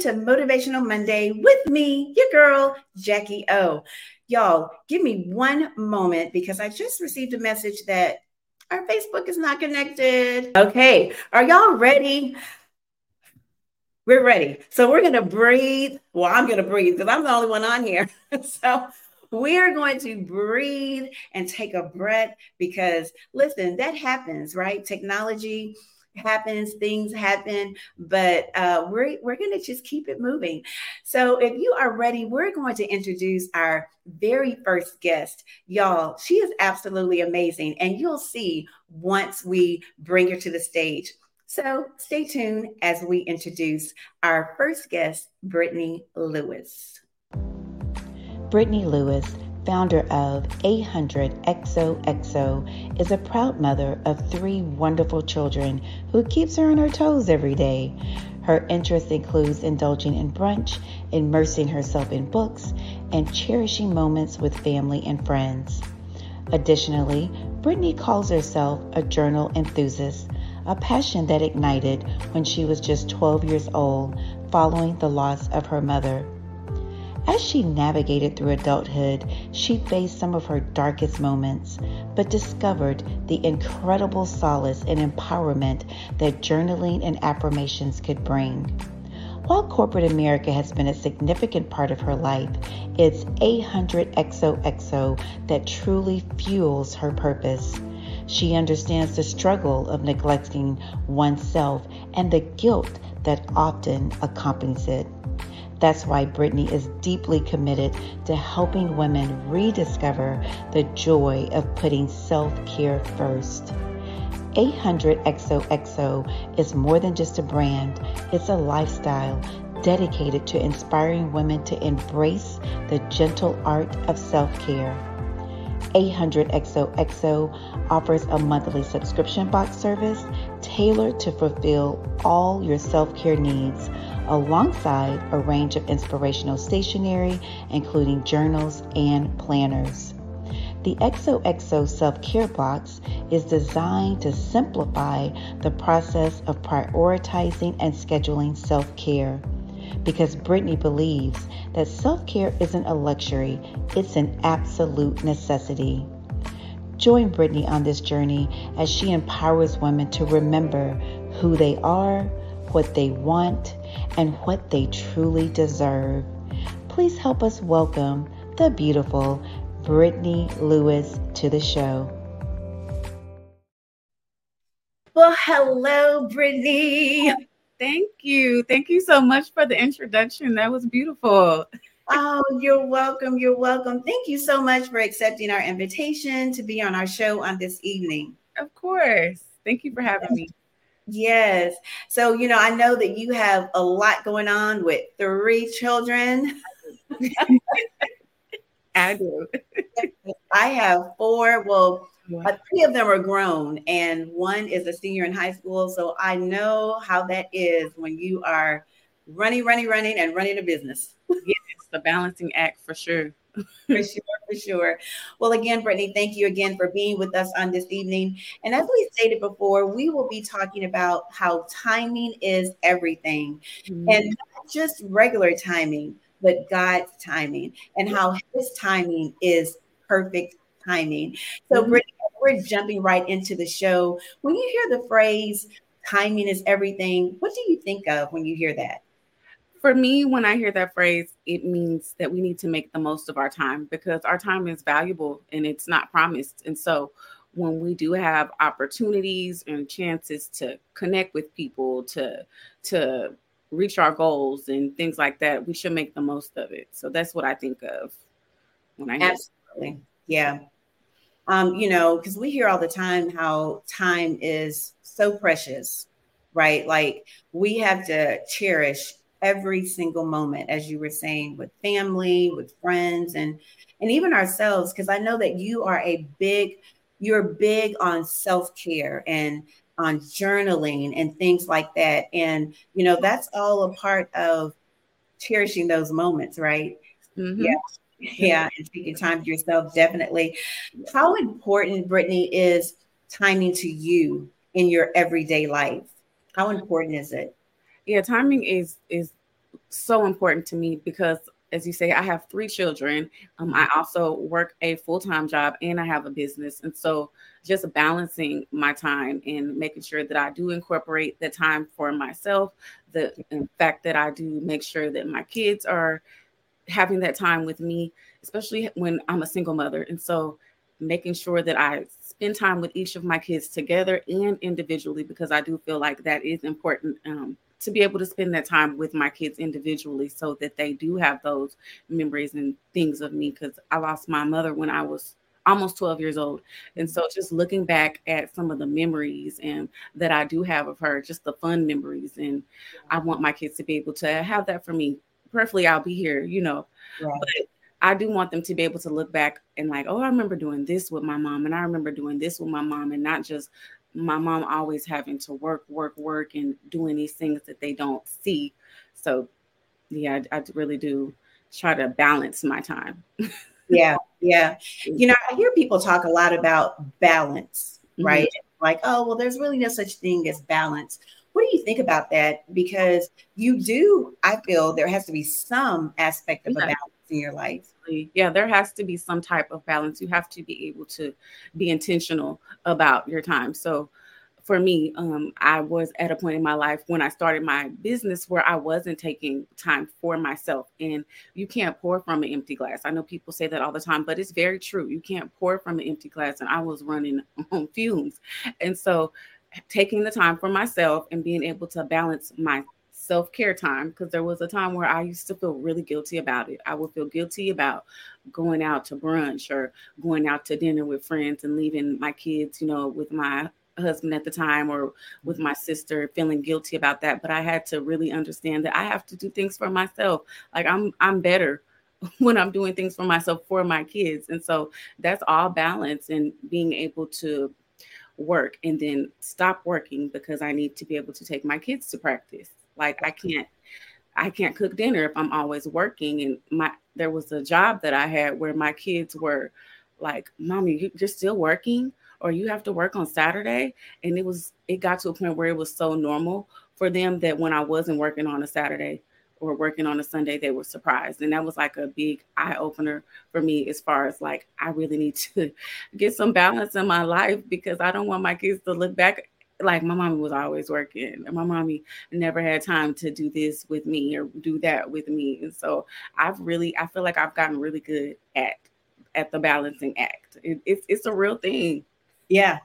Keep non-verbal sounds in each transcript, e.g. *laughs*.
to Motivational Monday with me, your girl, Jacquie ooh. Y'all, give me one moment because I just received a message that our Facebook is not connected. Okay, are y'all ready? We're ready. So we're going to breathe. Well, I'm going to breathe because I'm the only one on here. *laughs* so we're going to breathe and take a breath because listen, that happens, right? Technology happens, things happen, but uh, we're, we're going to just keep it moving. So if you are ready, we're going to introduce our very first guest. Y'all, she is absolutely amazing, and you'll see once we bring her to the stage. So stay tuned as we introduce our first guest, Brittany Lewis. Brittany Lewis founder of 100XOXO, is a proud mother of three wonderful children who keeps her on her toes every day. Her interest includes indulging in brunch, immersing herself in books, and cherishing moments with family and friends. Additionally, Brittany calls herself a journal enthusiast, a passion that ignited when she was just 12 years old following the loss of her mother. As she navigated through adulthood, she faced some of her darkest moments, but discovered the incredible solace and empowerment that journaling and affirmations could bring. While corporate America has been a significant part of her life, it's 100XOXO that truly fuels her purpose. She understands the struggle of neglecting oneself and the guilt that often accompanies it. That's why Brittany is deeply committed to helping women rediscover the joy of putting self care first. 100XOXO is more than just a brand, it's a lifestyle dedicated to inspiring women to embrace the gentle art of self care. 100XOXO offers a monthly subscription box service tailored to fulfill all your self care needs alongside a range of inspirational stationery, including journals and planners. The XOXO Self Care Box is designed to simplify the process of prioritizing and scheduling self care because Brittany believes that self care isn't a luxury, it's an absolute necessity. Join Brittany on this journey as she empowers women to remember who they are, what they want, and what they truly deserve. Please help us welcome the beautiful Brittany Lewis to the show. Well, hello, Brittany. Thank you. Thank you so much for the introduction. That was beautiful. Oh, you're welcome. You're welcome. Thank you so much for accepting our invitation to be on our show on this evening. Of course. Thank you for having me. Yes. So, you know, I know that you have a lot going on with three children. *laughs* I do. *laughs* I have four. Well, uh, three of them are grown, and one is a senior in high school. So I know how that is when you are running, running, running, and running a business. yes, it's the balancing act for sure *laughs* for sure, for sure. Well, again, Brittany, thank you again for being with us on this evening. And as we stated before, we will be talking about how timing is everything, mm-hmm. and not just regular timing, but God's timing, and how His timing is perfect timing. So, mm-hmm. Brittany, we're jumping right into the show. When you hear the phrase "timing is everything," what do you think of when you hear that? For me, when I hear that phrase, it means that we need to make the most of our time because our time is valuable and it's not promised. And so when we do have opportunities and chances to connect with people, to to reach our goals and things like that, we should make the most of it. So that's what I think of when I hear Absolutely. Yeah. Um, you know, because we hear all the time how time is so precious, right? Like we have to cherish every single moment, as you were saying, with family, with friends, and and even ourselves. Because I know that you are a big, you're big on self care and on journaling and things like that. And you know that's all a part of cherishing those moments, right? Mm-hmm. Yeah. Yeah, and taking time to yourself, definitely. How important, Brittany, is timing to you in your everyday life? How important is it? Yeah, timing is is so important to me because as you say, I have three children. Um, I also work a full time job and I have a business. And so just balancing my time and making sure that I do incorporate the time for myself, the fact that I do make sure that my kids are having that time with me, especially when I'm a single mother. And so making sure that I spend time with each of my kids together and individually, because I do feel like that is important. Um, to be able to spend that time with my kids individually so that they do have those memories and things of me because I lost my mother when I was almost 12 years old. And so just looking back at some of the memories and that I do have of her, just the fun memories. And I want my kids to be able to have that for me. Preferably I'll be here, you know. Right. But I do want them to be able to look back and like, oh, I remember doing this with my mom, and I remember doing this with my mom, and not just my mom always having to work, work, work, and doing these things that they don't see. So, yeah, I, I really do try to balance my time. *laughs* yeah, yeah. You know, I hear people talk a lot about balance, mm-hmm. right? Like, oh, well, there's really no such thing as balance. What do you think about that? Because you do, I feel there has to be some aspect of yeah. a balance in your life. Yeah, there has to be some type of balance. You have to be able to be intentional about your time. So for me, um, I was at a point in my life when I started my business where I wasn't taking time for myself. And you can't pour from an empty glass. I know people say that all the time, but it's very true. You can't pour from an empty glass. And I was running *laughs* on fumes. And so taking the time for myself and being able to balance my self care time because there was a time where I used to feel really guilty about it. I would feel guilty about going out to brunch or going out to dinner with friends and leaving my kids, you know, with my husband at the time or with mm-hmm. my sister feeling guilty about that. But i had to really understand that i have to do things for myself. Like i'm i'm better *laughs* when i'm doing things for myself for my kids. And so that's all balance and being able to work and then stop working because i need to be able to take my kids to practice like I can't I can't cook dinner if I'm always working. And my there was a job that I had where my kids were like, "Mommy, you're still working, or you have to work on Saturday." And it was it got to a point where it was so normal for them that when I wasn't working on a Saturday or working on a Sunday, they were surprised, and that was like a big eye opener for me as far as like I really need to *laughs* get some balance in my life because I don't want my kids to look back like my mommy was always working and my mommy never had time to do this with me or do that with me. And so i've really i feel like i've gotten really good at at the balancing act. It, it's it's a real thing. Yeah.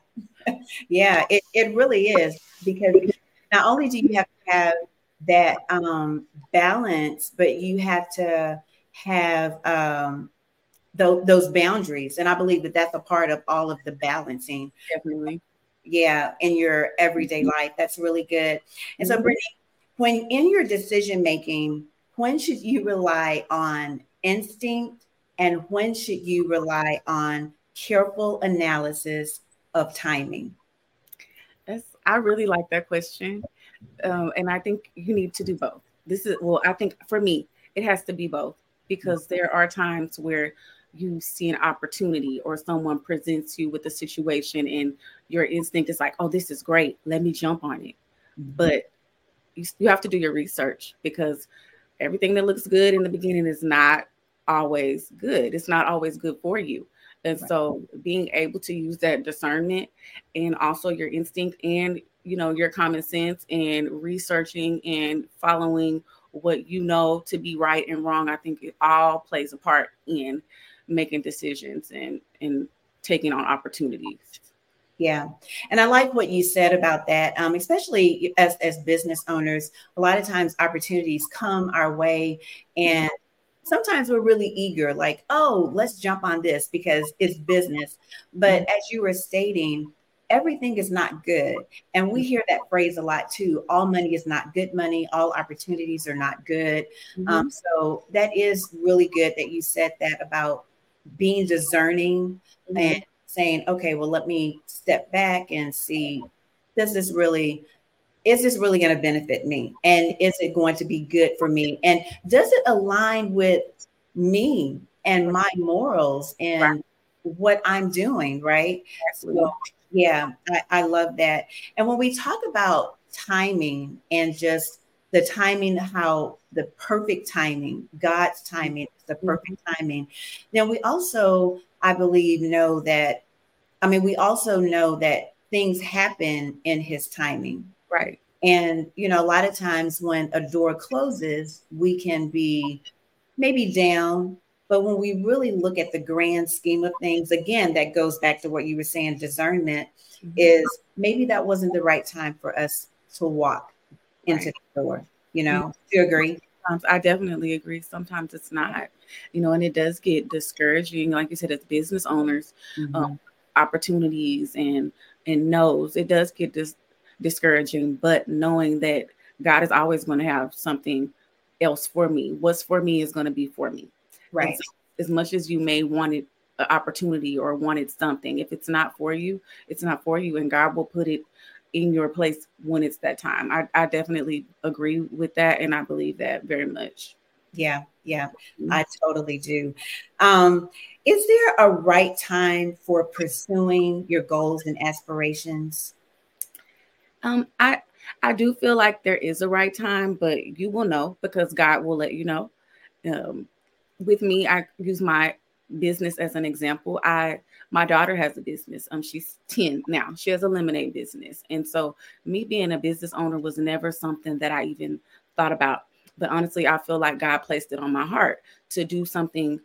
*laughs* Yeah it, it really is because not only do you have to have that um balance but you have to have um th- those boundaries. And i believe that that's a part of all of the balancing. Definitely yeah in your everyday mm-hmm. life that's really good and so mm-hmm. brittany when in your decision making when should you rely on instinct and when should you rely on careful analysis of timing that's i really like that question um, and i think you need to do both this is well i think for me it has to be both because mm-hmm. there are times where you see an opportunity or someone presents you with a situation and your instinct is like, oh, this is great. Let me jump on it. Mm-hmm. But you, you have to do your research because everything that looks good in the beginning is not always good. It's not always good for you. And right. so being able to use that discernment and also your instinct and you know your common sense and researching and following what you know to be right and wrong, I think it all plays a part in making decisions and and taking on opportunities. Yeah. And I like what you said about that, um, especially as, as business owners. A lot of times opportunities come our way, and sometimes we're really eager, like, oh, let's jump on this because it's business. But mm-hmm. as you were stating, everything is not good. And we hear that phrase a lot too. All money is not good money, all opportunities are not good. Mm-hmm. Um, so that is really good that you said that about being discerning mm-hmm. and saying, okay, well, let me step back and see does this really is this really going to benefit me and is it going to be good for me and does it align with me and my morals and right. what i'm doing right so, yeah I, I love that and when we talk about timing and just the timing, how the perfect timing, God's timing, the mm-hmm. perfect timing. Then we also, I believe, know that, I mean, we also know that things happen in his timing. Right. And, you know, a lot of times when a door closes, we can be maybe down. But when we really look at the grand scheme of things, again, that goes back to what you were saying discernment mm-hmm. is maybe that wasn't the right time for us to walk into the door. You know, mm-hmm. do you agree? I definitely agree. Sometimes it's not, you know, and it does get discouraging. Like you said, as business owners, mm-hmm. um, opportunities and and knows it does get dis- discouraging. But knowing that God is always going to have something else for me. What's for me is going to be for me. Right. So as much as you may want it an opportunity or wanted something, if it's not for you, it's not for you, and God will put it in your place when it's that time. I, I definitely agree with that, and I believe that very much. Yeah, yeah, mm-hmm. I totally do. Um, is there a right time for pursuing your goals and aspirations? Um, I I do feel like there is a right time, but you will know because God will let you know. Um, with me, I use my business as an example. I my daughter has a business. Um, she's 10 now. She has a lemonade business. And so me being a business owner was never something that I even thought about. But honestly, I feel like God placed it on my heart to do something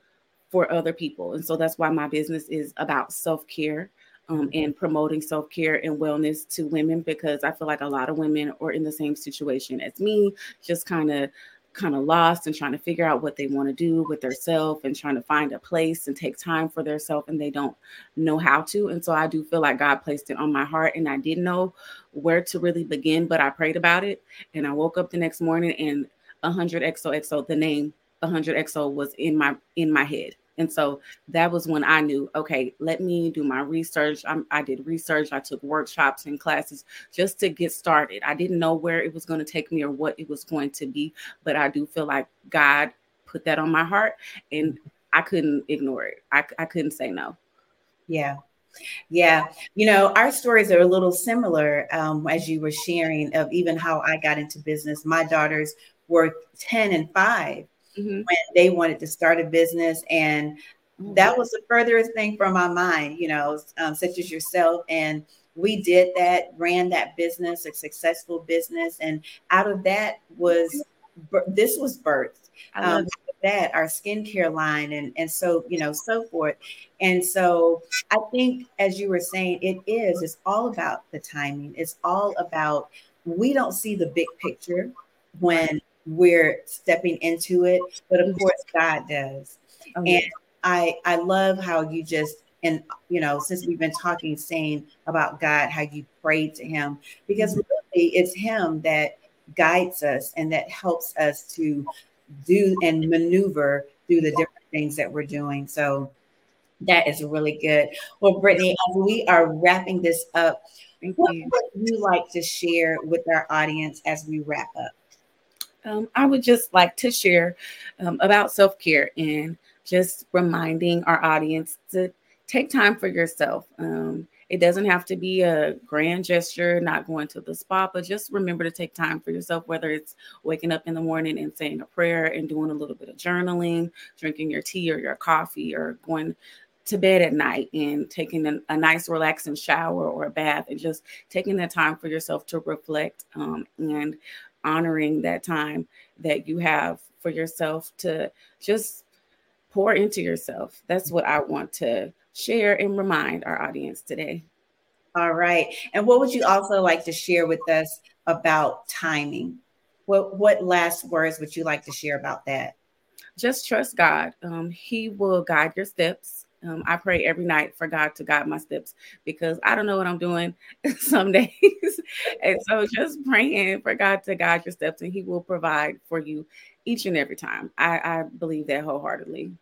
for other people. And so that's why my business is about self-care um, and promoting self care and wellness to women because I feel like a lot of women are in the same situation as me, just kind of kind of lost and trying to figure out what they want to do with their self and trying to find a place and take time for their self and they don't know how to and so i do feel like god placed it on my heart and i didn't know where to really begin but i prayed about it and i woke up the next morning and 100 xoxo the name 100 xo was in my in my head and so that was when I knew, okay, let me do my research. I'm, i did research, I took workshops and classes just to get started. I didn't know where it was going to take me or what it was going to be, but I do feel like God put that on my heart and I couldn't ignore it. I, I couldn't say no. Yeah. Yeah, you know, our stories are a little similar um, as you were sharing of even how I got into business. My daughters were 10 and 5 mm-hmm. when they wanted to start a business. And mm-hmm. that was the furthest thing from my mind, you know, um, such as yourself. And we did that, ran that business, a successful business. And out of that was, this was birthed. Um, that our skincare line and and so you know so forth and so i think as you were saying it is it's all about the timing it's all about we don't see the big picture when we're stepping into it, but of course God does. Oh, and I I love how you just and you know since we've been talking saying about God how you pray to him because mm-hmm. really it's him that guides us and that helps us to do and maneuver through the different things that we're doing. So that is really good. Well, Brittany, as we are wrapping this up, what would you like to share with our audience as we wrap up? Um, I would just like to share um, about self care and just reminding our audience to take time for yourself. Um, it doesn't have to be a grand gesture, not going to the spa, but just remember to take time for yourself, whether it's waking up in the morning and saying a prayer and doing a little bit of journaling, drinking your tea or your coffee, or going to bed at night and taking a, a nice relaxing shower or a bath and just taking that time for yourself to reflect um, and honoring that time that you have for yourself to just pour into yourself. That's what I want to share and remind our audience today. All right. And what would you also like to share with us about timing? What what last words would you like to share about that? Just trust God. Um, he will guide your steps. Um, I pray every night for God to guide my steps because I don't know what I'm doing *laughs* some days. and so just praying for God to guide your steps and He will provide for you each and every time. I, I believe that wholeheartedly.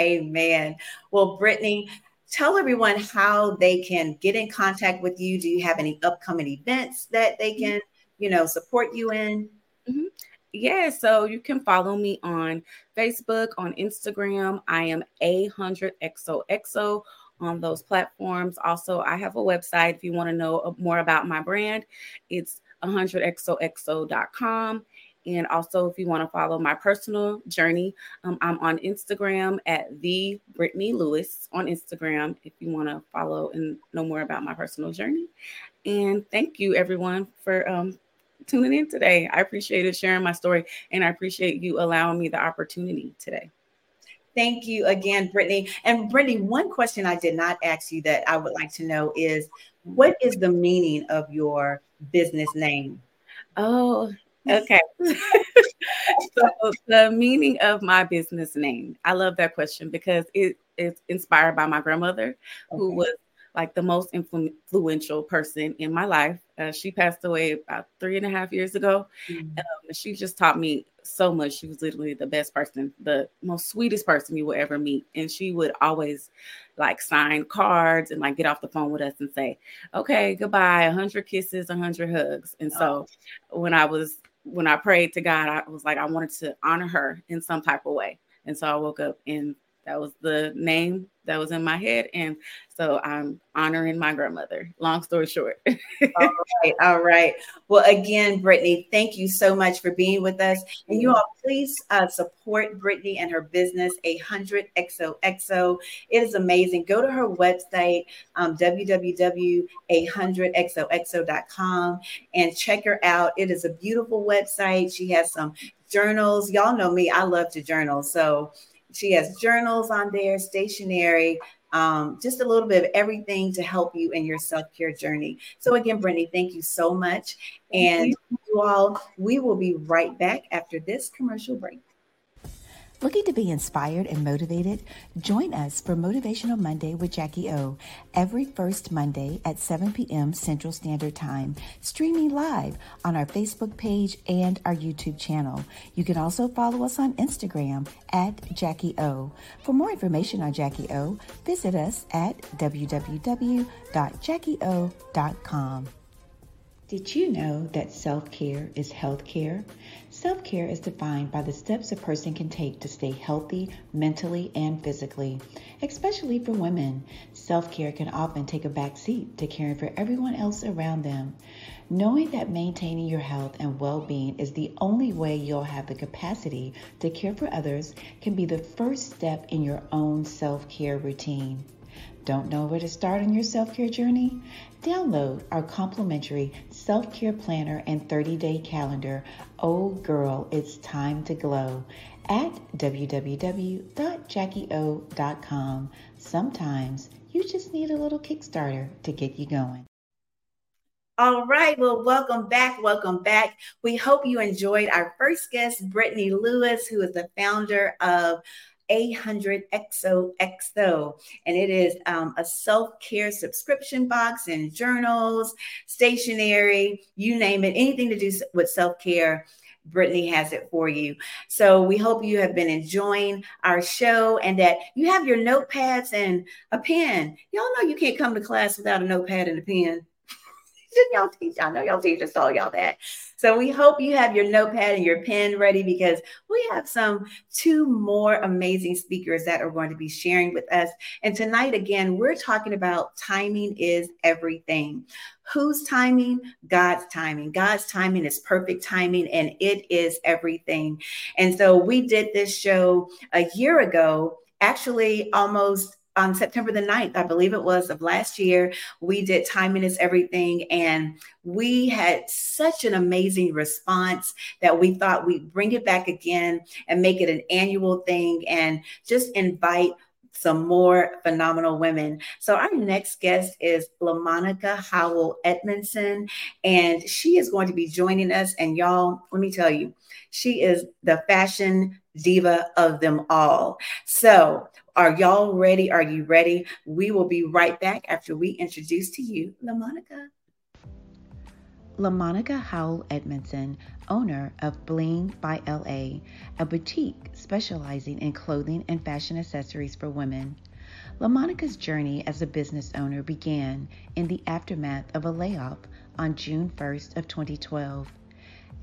Amen. Well, Brittany, tell everyone how they can get in contact with you. Do you have any upcoming events that they can, you know, support you in? Mm-hmm. Yeah, so you can follow me on Facebook, on Instagram. I am a100xoxo on those platforms. Also, I have a website if you want to know uh, more about my brand. It's 100xoxo.com. And also, if you want to follow my personal journey, um, I'm on Instagram at the Brittany Lewis on Instagram. If you want to follow and know more about my personal journey, and thank you everyone for um, tuning in today. I appreciate it sharing my story, and I appreciate you allowing me the opportunity today. Thank you again, Brittany. And Brittany, one question I did not ask you that I would like to know is what is the meaning of your business name? Oh, okay. *laughs* so the meaning of my business name. I love that question because it is inspired by my grandmother, okay. who was like the most influential person in my life. Uh, she passed away about three and a half years ago. Mm-hmm. Um, she just taught me so much. She was literally the best person, the most sweetest person you will ever meet. And she would always like sign cards and like get off the phone with us and say, okay, goodbye, a hundred kisses, a hundred hugs. And so oh. when I was, when I prayed to God, I was like, I wanted to honor her in some type of way. And so I woke up and that was the name that was in my head. And so I'm honoring my grandmother. Long story short. *laughs* all right. All right. Well, again, Brittany, thank you so much for being with us. And you all please uh, support Brittany and her business, 100XOXO. It is amazing. Go to her website, um, www.100XOXO.com, and check her out. It is a beautiful website. She has some journals. Y'all know me, I love to journal. So she has journals on there, stationery, um, just a little bit of everything to help you in your self care journey. So, again, Brittany, thank you so much. Thank and you. you all, we will be right back after this commercial break. Looking to be inspired and motivated? Join us for Motivational Monday with Jacquie ooh every first Monday at 7 p.m. Central Standard Time, streaming live on our Facebook page and our YouTube channel. You can also follow us on Instagram at Jacquie ooh. For more information on Jacquie ooh, visit us at www.jackieo.com. Did you know that self care is health care? Self care is defined by the steps a person can take to stay healthy mentally and physically, especially for women. Self care can often take a back seat to caring for everyone else around them. Knowing that maintaining your health and well being is the only way you'll have the capacity to care for others can be the first step in your own self care routine. Don't know where to start on your self care journey? Download our complimentary self care planner and 30 day calendar, Oh Girl, It's Time to Glow, at www.jackieo.com. Sometimes you just need a little Kickstarter to get you going. All right. Well, welcome back. Welcome back. We hope you enjoyed our first guest, Brittany Lewis, who is the founder of 100 XOXO. And it is um, a self care subscription box and journals, stationery, you name it, anything to do with self care. Brittany has it for you. So we hope you have been enjoying our show and that you have your notepads and a pen. Y'all know you can't come to class without a notepad and a pen. *laughs* Y'all teach? I know y'all teachers told y'all that. So we hope you have your notepad and your pen ready because we have some two more amazing speakers that are going to be sharing with us. And tonight, again, we're talking about timing is everything. Whose timing? God's timing. God's timing is perfect timing and it is everything. And so we did this show a year ago, actually almost on September the 9th, I believe it was, of last year, we did Timing Everything. And we had such an amazing response that we thought we'd bring it back again and make it an annual thing and just invite some more phenomenal women. So our next guest is LaMonica Howell Edmondson, and she is going to be joining us. And y'all, let me tell you, she is the fashion diva of them all. So are y'all ready? Are you ready? We will be right back after we introduce to you LaMonica. LaMonica Howell Edmondson, owner of Bling by LA, a boutique specializing in clothing and fashion accessories for women. LaMonica's journey as a business owner began in the aftermath of a layoff on June 1st of 2012.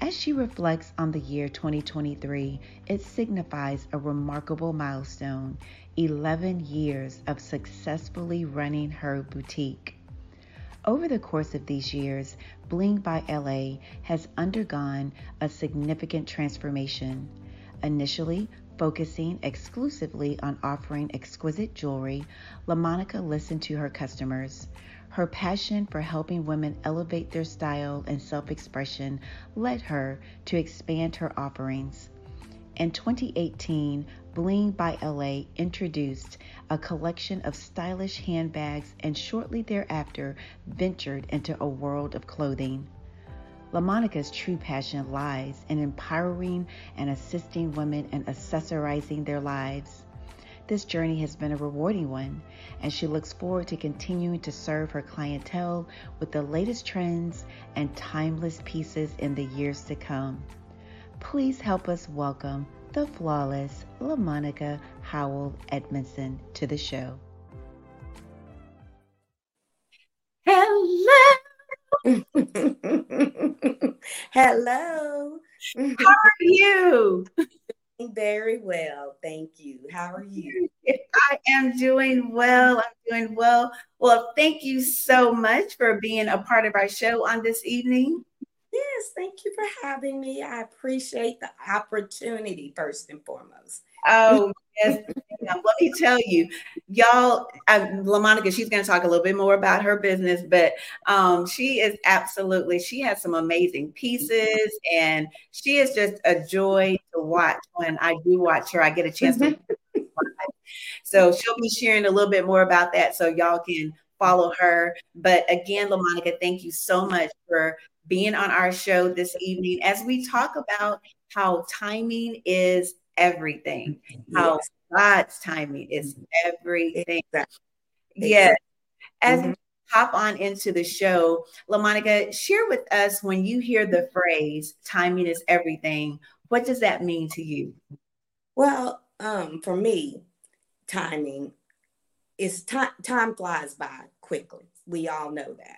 As she reflects on the year 2023, it signifies a remarkable milestone 11 years of successfully running her boutique. Over the course of these years, Bling by LA has undergone a significant transformation. Initially, focusing exclusively on offering exquisite jewelry, LaMonica listened to her customers. Her passion for helping women elevate their style and self expression led her to expand her offerings. In 2018, Bling by LA introduced a collection of stylish handbags and shortly thereafter ventured into a world of clothing. LaMonica's true passion lies in empowering and assisting women in accessorizing their lives. This journey has been a rewarding one, and she looks forward to continuing to serve her clientele with the latest trends and timeless pieces in the years to come. Please help us welcome the flawless LaMonica Howell Edmondson to the show. Hello. *laughs* Hello. How are you? Very well. Thank you. How are you? I am doing well. I'm doing well. Well, thank you so much for being a part of our show on this evening. Yes, thank you for having me. I appreciate the opportunity first and foremost. Oh, yes. Let me tell you, y'all, um, LaMonica, she's going to talk a little bit more about her business, but um, she is absolutely, she has some amazing pieces and she is just a joy to watch when I do watch her. I get a chance to. *laughs* so she'll be sharing a little bit more about that so y'all can follow her. But again, LaMonica, thank you so much for being on our show this evening as we talk about how timing is everything, how God's timing is everything. Exactly. Yes. As mm-hmm. we hop on into the show, LaMonica, share with us when you hear the phrase timing is everything, what does that mean to you? Well, um, for me, timing is time time flies by quickly. We all know that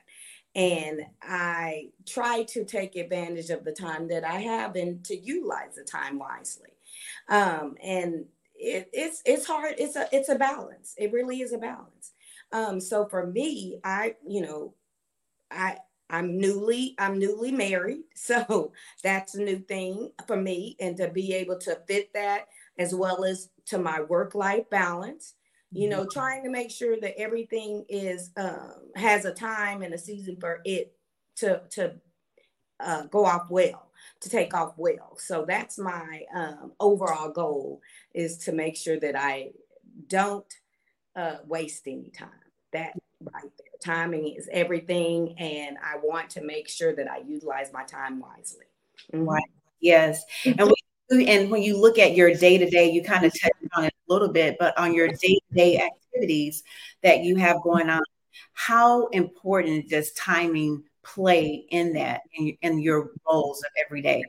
and I try to take advantage of the time that I have and to utilize the time wisely. Um, and it, it's it's hard. It's a it's a balance. It really is a balance. Um, so for me, I you know, I I'm newly I'm newly married, *laughs* so that's a new thing for me, and to be able to fit that as well as to my work life balance you know, mm-hmm. trying to make sure that everything is um, has a time and a season for it to to uh, go off well, to take off well. So that's my um, overall goal is to make sure that I don't uh, waste any time. That right there, timing is everything, and I want to make sure that I utilize my time wisely. Mm-hmm. Right. Yes, and we and when you look at your day to day, you kind of touch on it a little bit, but on your day day activities that you have going on, how important does timing play in that in, in your roles of every day?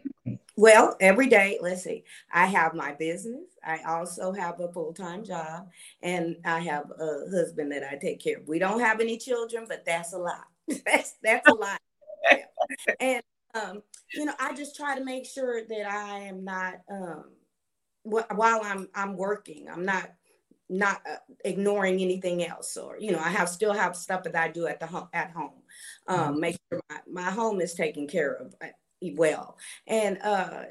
Well, every day, let's see, I have my business. I also have a full time job, and I have a husband that I take care of. We don't have any children, but that's a lot. *laughs* that's that's a lot. *laughs* and um, you know, I just try to make sure that I am not um, wh- while I'm I'm working, I'm not not uh, ignoring anything else or you know i have still have stuff that i do at the home at home. Um mm-hmm. make sure my, my home is taken care of uh, well. And uh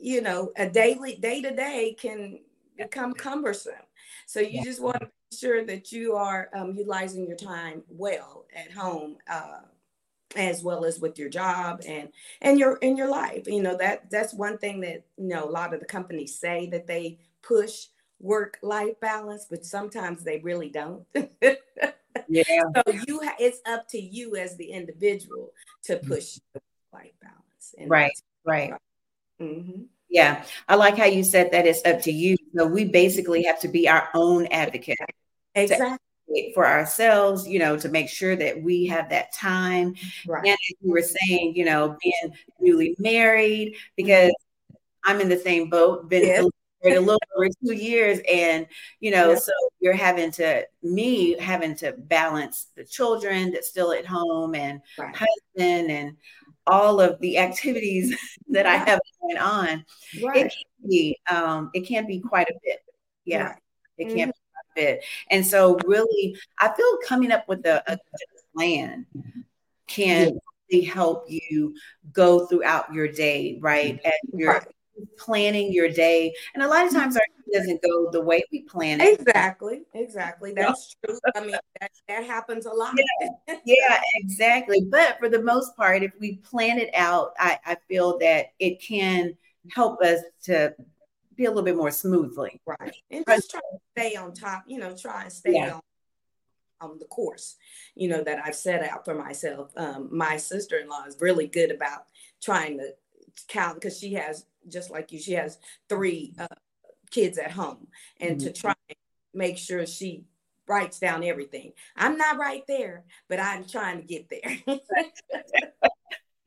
you know a daily day to day can become cumbersome. So you just want to make sure that you are um, utilizing your time well at home uh as well as with your job and and your in your life. You know that that's one thing that you know a lot of the companies say that they push work life balance but sometimes they really don't *laughs* yeah so you it's up to you as the individual to mm-hmm. push life balance and right right mm-hmm. yeah i like how you said that it's up to you so we basically have to be our own advocate exactly for ourselves, you know, to make sure that we have that time. Right. And as you were saying, you know, being newly married, because I'm in the same boat, been yeah. a little over two years. And, you know, yeah. so you're having to, me having to balance the children that's still at home and right. husband and all of the activities *laughs* that I have going on. Right. It can be, um, it can be quite a bit. Yeah. It can mm-hmm. be bit. And so, really, I feel coming up with a, a plan can really help you go throughout your day, right? And you're right. Planning your day. And a lot of times our day doesn't go the way we plan it. Exactly. Exactly. That's true. I mean, that, that happens a lot. Yeah. yeah, exactly. But for the most part, if we plan it out, I, I feel that it can help us to be a little bit more smoothly. Right. And just try to stay on top, you know, try and stay yeah. on um, the course, you know, that I've set out for myself. Um, my sister-in-law is really good about trying to count because she has, just like you, she has three uh, kids at home and mm-hmm. to try and make sure she writes down everything. I'm not right there, but I'm trying to get there. *laughs*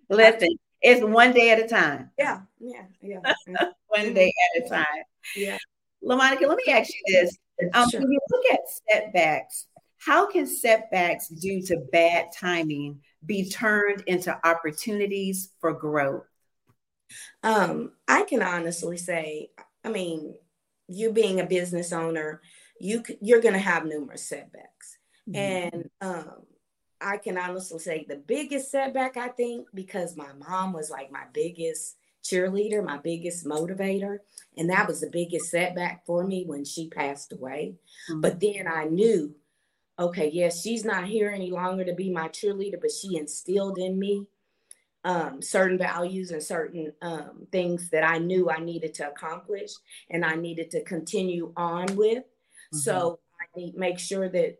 Listen, it's one day at a time. Yeah, yeah, yeah. *laughs* one day at a time. Yeah. LaMonica, let me ask you this. Um, sure. When you look at setbacks, how can setbacks due to bad timing be turned into opportunities for growth? Um, I can honestly say, I mean, you being a business owner, you you're going to have numerous setbacks, mm-hmm. and um, I can honestly say the biggest setback I think because my mom was like my biggest cheerleader, my biggest motivator, and that was the biggest setback for me when she passed away. Mm-hmm. But then I knew, okay, yes, she's not here any longer to be my cheerleader, but she instilled in me um, certain values and certain um, things that I knew I needed to accomplish and I needed to continue on with. Mm-hmm. So I need make sure that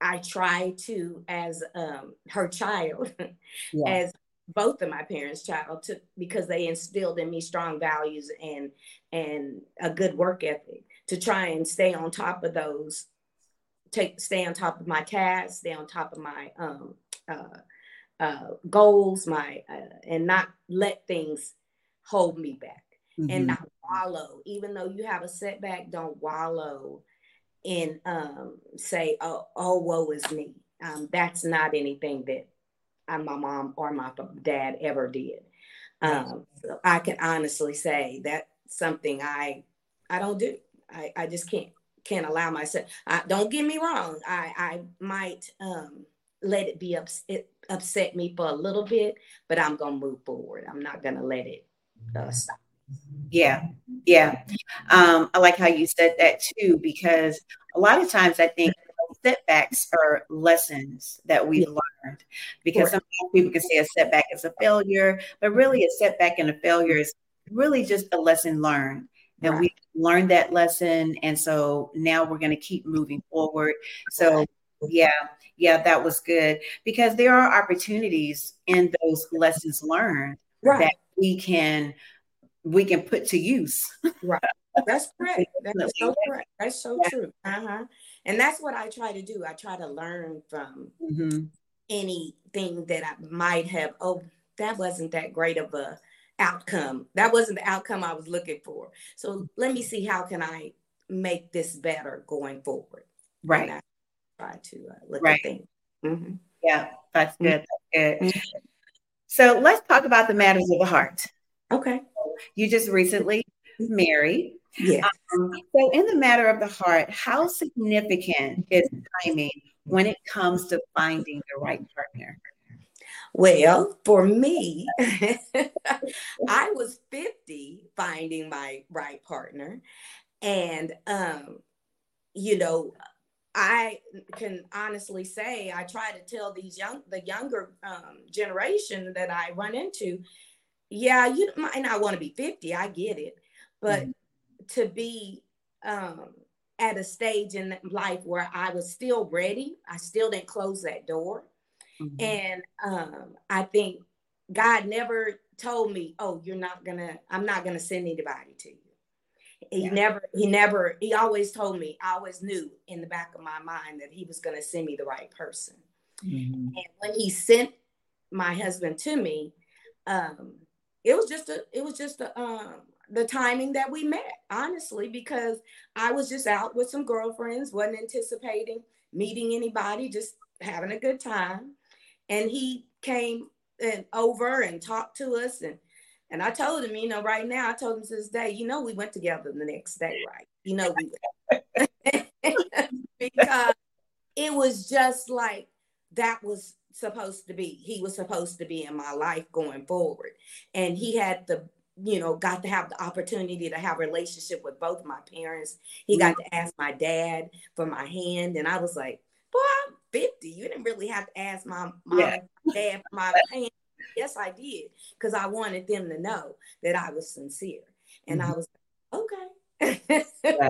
I try to, as um, her child, *laughs* yeah. as both of my parents' child, to, because they instilled in me strong values and and a good work ethic, to try and stay on top of those, take stay on top of my tasks, stay on top of my um, uh, uh, goals, my uh, and not let things hold me back mm-hmm. and not wallow. Even though you have a setback, don't wallow and um, say, oh, oh, woe is me. Um, that's not anything that uh, my mom or my dad ever did. Um, so I can honestly say that's something I I don't do. I, I just can't can't allow myself. I, don't get me wrong. I I might um, let it be upset upset me for a little bit, but I'm gonna move forward. I'm not gonna let it uh, stop. Yeah, yeah. Um, I like how you said that too, because a lot of times I think setbacks are lessons that we've learned. Because sometimes people can say a setback is a failure, but really a setback and a failure is really just a lesson learned. And right. we learned that lesson. And so now we're going to keep moving forward. So, yeah, yeah, that was good because there are opportunities in those lessons learned right. that we can we can put to use. right. That's *laughs* correct. That's so correct. That's so yeah. true. Uh-huh. And that's what I try to do. I try to learn from mm-hmm. anything that I might have. Oh, that wasn't that great of a outcome. That wasn't the outcome I was looking for. So let me see how can I make this better going forward. Right. I try to uh, look right. at things. Mm-hmm. Yeah, that's good. That's good. Mm-hmm. So let's talk about the matters of the heart. Okay. You just recently married. Yes. Um, so, in the matter of the heart, how significant is timing when it comes to finding the right partner? Well, for me, *laughs* I was 50 finding my right partner. And, um, you know, I can honestly say I try to tell these young, the younger um, generation that I run into, yeah, you might not want to be 50. I get it. But mm-hmm. to be um, at a stage in life where I was still ready, I still didn't close that door. Mm-hmm. And um, I think God never told me, oh, you're not going to, I'm not going to send anybody to you. He yeah. never, he never, he always told me, I always knew in the back of my mind that he was going to send me the right person. Mm-hmm. And when he sent my husband to me, um, it was just a it was just a um the timing that we met honestly because i was just out with some girlfriends wasn't anticipating meeting anybody just having a good time and he came and over and talked to us and and i told him you know right now i told him to this day you know we went together the next day right? You know we *laughs* because it was just like that was supposed to be. He was supposed to be in my life going forward. And he had the you know got to have the opportunity to have a relationship with both my parents. He got to ask my dad for my hand. And i was like boy i'm 50 you didn't really have to ask my mom yeah. dad for my hand yes i did because i wanted them to know that i was sincere and mm-hmm. i was okay yeah.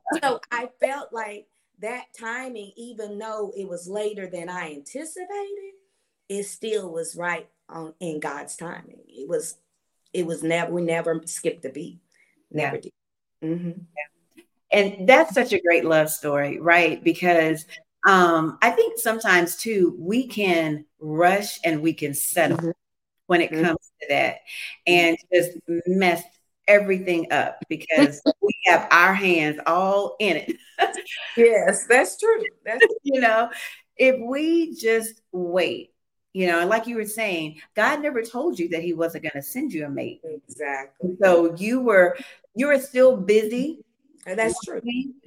*laughs* so i felt like that timing, even though it was later than I anticipated, it still was right on in God's timing. It was, it was never, we never skipped a beat. Never yeah. did. Mm-hmm. Yeah. And that's such a great love story, right? Because um, I think sometimes too, we can rush and we can settle mm-hmm. when it mm-hmm. comes to that and just mess everything up because *laughs* we have our hands all in it. *laughs* yes, that's true. That's you know, if we just wait, you know, and like you were saying, God never told you that He wasn't going to send you a mate. Exactly. So you were you were still busy. That's true.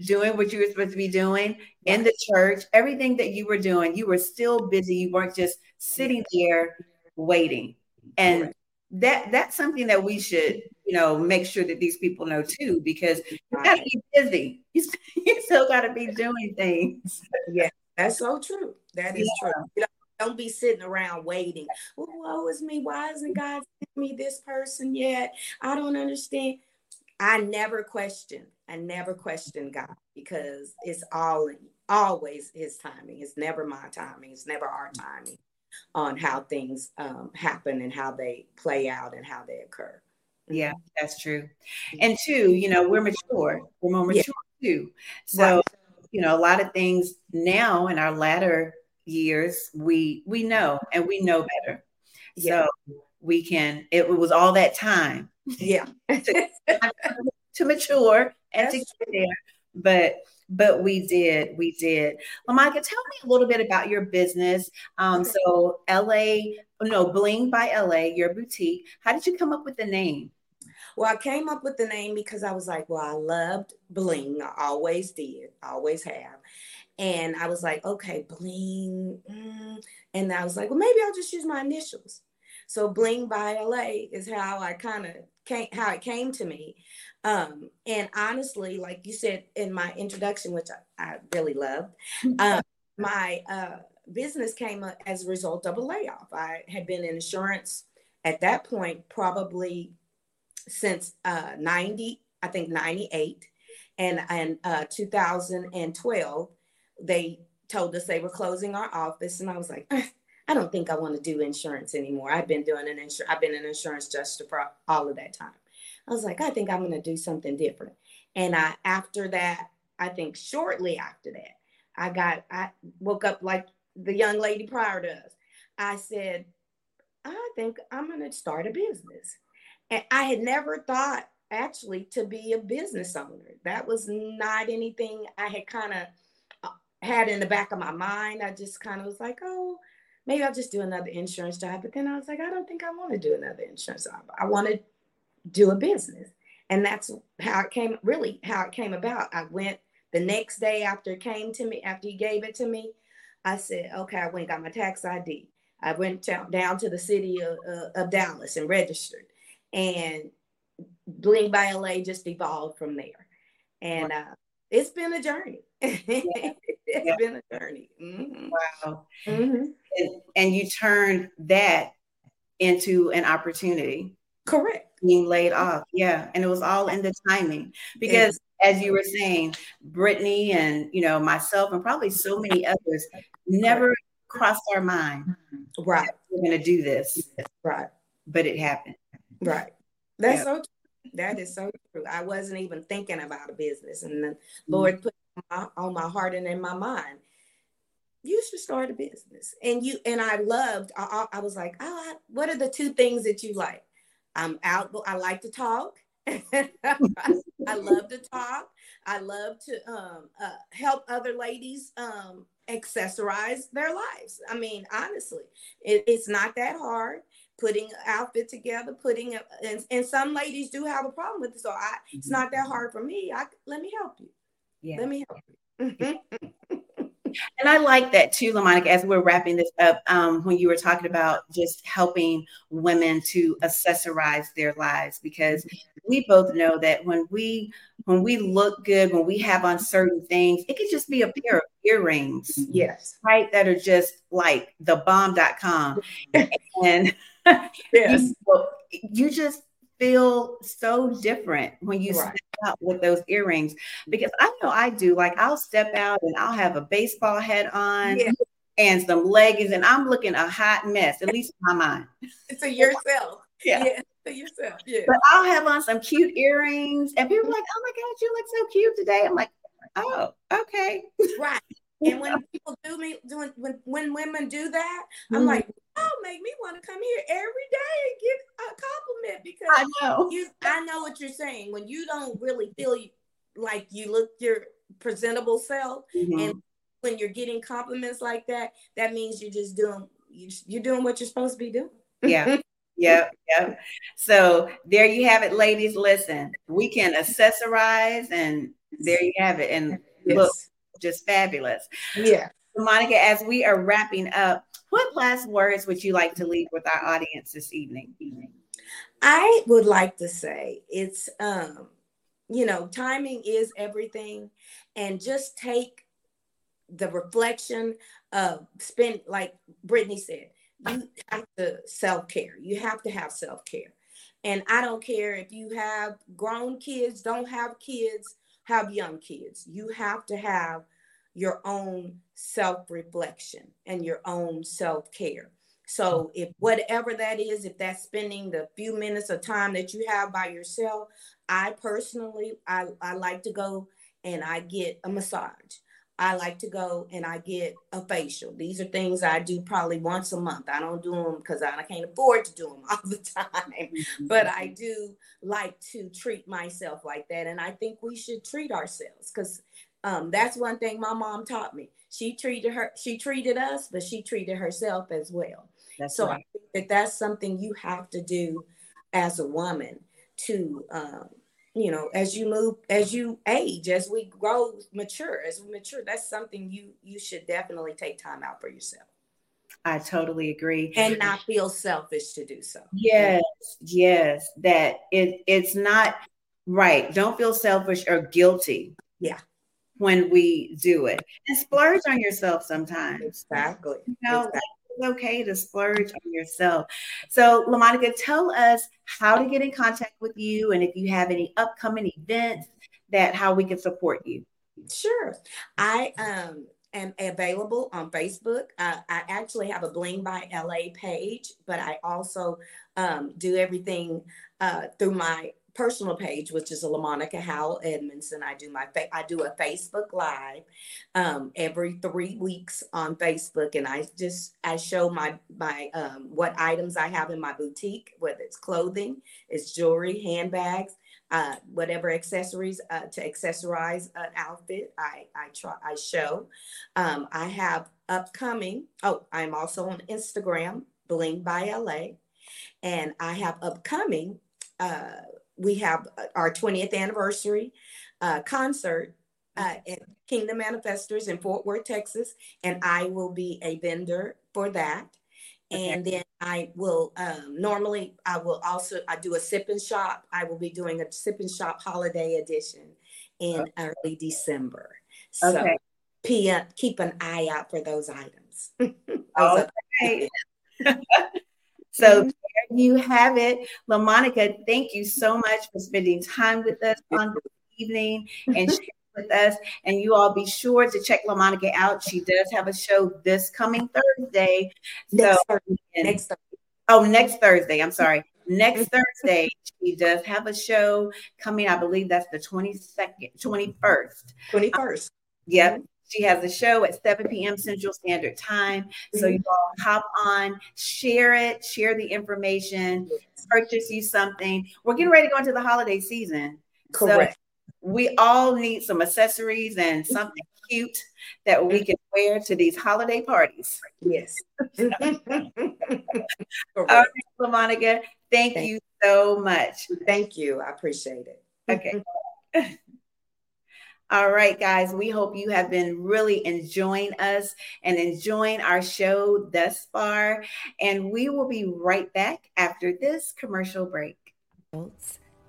Doing what you were supposed to be doing in the church, everything that you were doing, you were still busy. You weren't just sitting there waiting. And right. that that's something that we should you know, make sure that these people know too, because you gotta be busy. You, *laughs* you still gotta be doing things. Yeah, that's so true. That is yeah. true. You know, don't be sitting around waiting. Oh, woe is me. Why hasn't God sent me this person yet? I don't understand. I never question. I never question God because it's all always his timing. It's never my timing. It's never our timing on how things um, happen and how they play out and how they occur. Yeah, that's true. And two, you know, we're mature. We're more mature yeah. too. So, right. you know, a lot of things now in our latter years, we we know and we know better. Yeah. So we can. It was all that time. Yeah. *laughs* to, mature and that's to get there, but but we did we did well micah tell me a little bit about your business um so la no bling by la your boutique how did you come up with the name well, I came up with the name because I was like, well, I loved bling. I always did, always have. And I was like, okay, bling. Mm. And I was like, well, maybe I'll just use my initials. So bling by LA is how I kind of came, how it came to me. Um, and honestly, like you said in my introduction, which I, I really loved, um, *laughs* my uh, business came as a result of a layoff. I had been in insurance at that point, probably since uh, 90, I think 98. And and uh, 2012, they told us they were closing our office. And I was like, *laughs* I don't think I want to do insurance anymore. I've been doing an insurance, I've been an insurance adjuster for all of that time. I was like, I think I'm going to do something different. And I, after that, I think shortly after that, I got, I woke up like the young lady prior to us. I said, I think I'm going to start a business. And I had never thought actually to be a business owner. That was not anything I had kind of uh, had in the back of my mind. I just kind of was like, oh, maybe I'll just do another insurance job. But then I was like, I don't think I want to do another insurance job. I want to do a business. And that's how it came, really, how it came about. I went the next day after it came to me, after he gave it to me, I said, okay, I went got my tax ID. I went down to the city of, uh, of Dallas and registered and Bling by LA just evolved from there. And uh, it's been a journey. Yeah. *laughs* *laughs* it's yeah. been a journey. Mm-hmm. Wow. Mm-hmm. And, and you turned that into an opportunity. Correct. Being laid off. Yeah. And it was all in the timing because as you were saying, Brittany and you know myself and probably so many others never crossed our mind. Right. We're gonna do this. Right. But it happened. Right. That's yeah. so true. That is so true. I wasn't even thinking about a business. And the mm-hmm. Lord put my, on my heart and in my mind, you should start a business. And you and I loved, I, I was like, oh, what are the two things that you like? I'm out, I like to talk. *laughs* I love to talk. I love to um, uh, help other ladies um, accessorize their lives. I mean, honestly, it, it's not that hard putting an outfit together, putting a, and, and some ladies do have a problem with it. So I, it's not that hard for me. I let me help you. Yeah. Let me help you. *laughs* and I like that too, LaMonica, as we're wrapping this up, um, when you were talking about just helping women to accessorize their lives, because we both know that when we when we look good, when we have on certain things, it could just be a pair of earrings. Yes. Right. That are just like the bomb.com. *laughs* and *laughs* yes. you, you just feel so different when you right. Out with those earrings because I know I do. Like I'll step out and I'll have a baseball hat on yeah. and some leggings, and I'm looking a hot mess, at least in my mind. It's *laughs* To yourself. *laughs* Yeah. yeah. Yourself. Yeah. But I'll have on some cute earrings, and people are like, "Oh my God, you look so cute today." I'm like, "Oh, okay." Right. *laughs* And when people do me doing when when women do that, I'm mm-hmm. like, oh, make me want to come here every day and get a compliment because I know you I know what you're saying. When you don't really feel like you look your presentable self mm-hmm. and when you're getting compliments like that, that means you're just doing you're doing what you're supposed to be doing. Yeah. *laughs* Yep, yep. So there you have it, ladies. Listen, we can accessorize, and there you have it. And yes. look, just fabulous. Yeah. Monica, as we are wrapping up, what last words would you like to leave with our audience this evening? I would like to say it's um, you know, timing is everything, and just take the reflection of spend like Brittany said, you have to self-care. You have to have self-care. And I don't care if you have grown kids, don't have kids, have young kids. You have to have your own self reflection and your own self care. So, hmm. if whatever that is, if that's spending the few minutes of time that you have by yourself, I personally, I, I like to go and I get a massage. I like to go and I get a facial. These are things I do probably once a month. I don't do them because I can't afford to do them *laughs* all the time, mm-hmm. but I do like to treat myself like that. And I think we should treat ourselves because um, that's one thing my mom taught me. She treated her, she treated us, but she treated herself as well. That's so right. I think that that's something you have to do as a woman to, um, you know, as you move, as you age, as we grow, mature, as we mature, that's something you you should definitely take time out for yourself. I totally agree. And not feel selfish to do so. Yes, yes. That it it's not right. Don't feel selfish or guilty. Yeah when we do it and splurge on yourself sometimes. Exactly. You know, exactly. it's okay to splurge on yourself. So, LaMonica, tell us how to get in contact with you and if you have any upcoming events that how we can support you. Sure. I um am available on Facebook. Uh, I actually have a Bling by LA page, but I also um, do everything uh, through my personal page, which is a LaMonica Howell Edmondson. I do my fa- I do a Facebook Live um, every three weeks on Facebook, and I just I show my my um, what items I have in my boutique, whether it's clothing, it's jewelry, handbags. Uh, whatever accessories uh, to accessorize an outfit, I I try I show. Um, I have upcoming. Oh, I'm also on Instagram, Bling by LA, and I have upcoming uh, we have uh, our 20th anniversary uh, concert uh, at Kingdom Manifestors in Fort Worth, Texas, and I will be a vendor for that. And then I will um, normally I will also I do a sip and shop. I will be doing a sip and shop holiday edition in okay. early December. So okay. P- keep an eye out for those items. *laughs* those okay. *laughs* so mm-hmm you have it. LaMonica, thank you so much for spending time with us on this evening and sharing with us. And you all be sure to check LaMonica out. She does have a show this coming Thursday. Next so, Thursday. Next Thursday. Oh, next Thursday. I'm sorry. Next Thursday, she does have a show coming. I believe that's the 22nd, 21st. 21st. Um, yep. She has a show at 7 p.m. Central Standard Time. So mm-hmm. you all hop on, share it, share the information, purchase you something. We're getting ready to go into the holiday season. Correct. So we all need some accessories and something cute that we can wear to these holiday parties. Yes. *laughs* all right, Monica, thank, thank you so much. Thank you. I appreciate it. Okay. *laughs* All right, guys, we hope you have been really enjoying us and enjoying our show thus far. And we will be right back after this commercial break.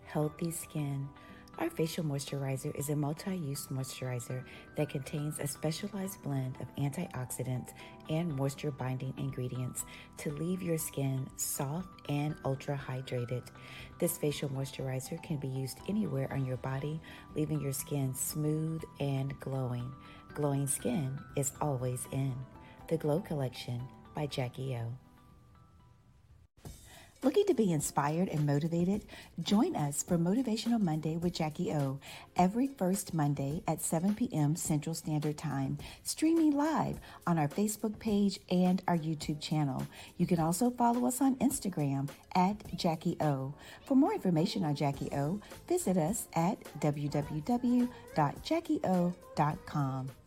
Healthy skin our facial moisturizer is a multi use moisturizer that contains a specialized blend of antioxidants and moisture binding ingredients to leave your skin soft and ultra hydrated. This facial moisturizer can be used anywhere on your body, leaving your skin smooth and glowing. Glowing skin is always in. The Glow Collection by Jacquie ooh. Looking to be inspired and motivated? Join us for Motivational Monday with Jacquie ooh every first Monday at 7 p.m. Central Standard Time, streaming live on our Facebook page and our YouTube channel. You can also follow us on Instagram at Jacquie ooh. For more information on Jacquie ooh, visit us at www.jackieo.com.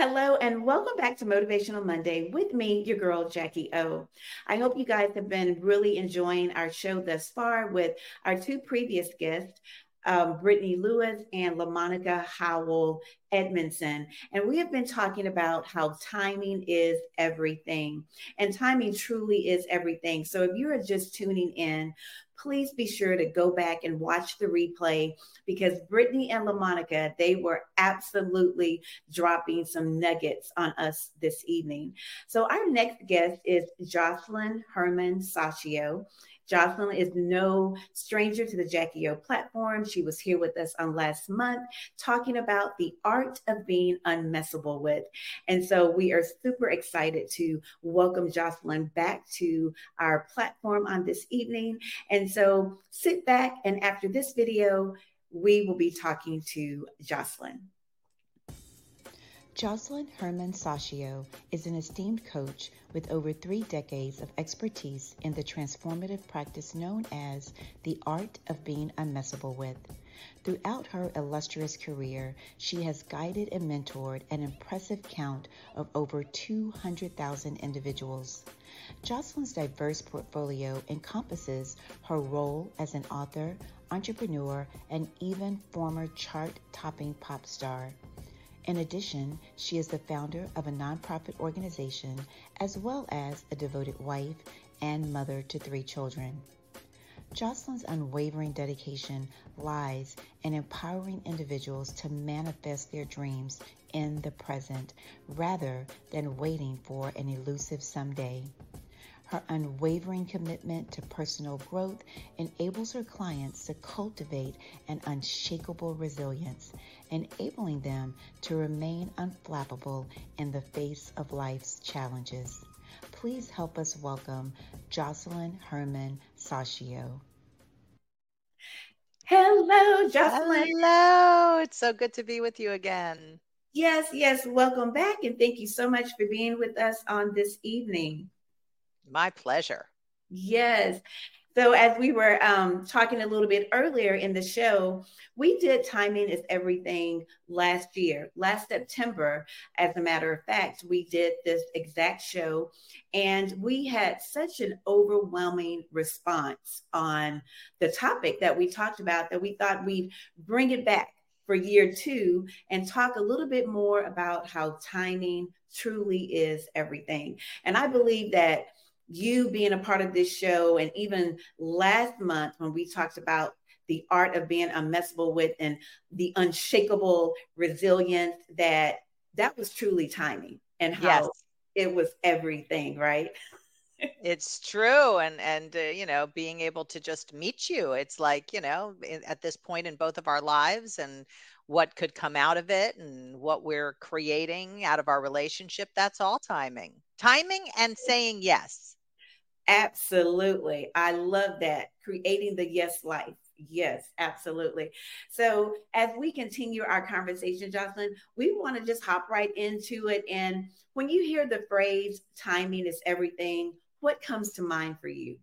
Hello, and welcome back to Motivational Monday with me, your girl, Jacquie ooh. I hope you guys have been really enjoying our show thus far with our two previous guests, um, Brittany Lewis and LaMonica Howell Edmondson. And we have been talking about how timing is everything. And timing truly is everything. So if you are just tuning in, please be sure to go back and watch the replay because Brittany and LaMonica, they were absolutely dropping some nuggets on us this evening. So our next guest is Jocelyn Herman Saccio. Jocelyn is no stranger to the Jacquie ooh platform. She was here with us on last month talking about the art of being unmessable with. And so we are super excited to welcome Jocelyn back to our platform on this evening. And so sit back and after this video, we will be talking to Jocelyn. Jocelyn Herman Saccio is an esteemed coach with over three decades of expertise in the transformative practice known as the art of being unmessable with. Throughout her illustrious career, she has guided and mentored an impressive count of over 200,000 individuals. Jocelyn's diverse portfolio encompasses her role as an author, entrepreneur, and even former chart topping pop star. In addition, she is the founder of a nonprofit organization as well as a devoted wife and mother to three children. Jocelyn's unwavering dedication lies in empowering individuals to manifest their dreams in the present rather than waiting for an elusive someday. Her unwavering commitment to personal growth enables her clients to cultivate an unshakable resilience, enabling them to remain unflappable in the face of life's challenges. Please help us welcome Jocelyn Herman Saccio. Hello, Jocelyn. Hello. It's so good to be with you again. Yes, yes. Welcome back. And thank you so much for being with us on this evening. My pleasure. Yes. So, as we were um, talking a little bit earlier in the show, we did Timing is Everything last year, last September. As a matter of fact, we did this exact show, and we had such an overwhelming response on the topic that we talked about that we thought we'd bring it back for year two and talk a little bit more about how timing truly is everything. And I believe that you being a part of this show, and even last month when we talked about the art of being unmessable with and the unshakable resilience that that was truly timing and how yes. it was everything, right? it's true and and uh, you know being able to just meet you it's like you know at this point in both of our lives and what could come out of it and what we're creating out of our relationship that's all timing timing and saying yes Absolutely. I love that. Creating the yes life. Yes, absolutely. So, as we continue our conversation, Jocelyn, we want to just hop right into it. And when you hear the phrase timing is everything, what comes to mind for you?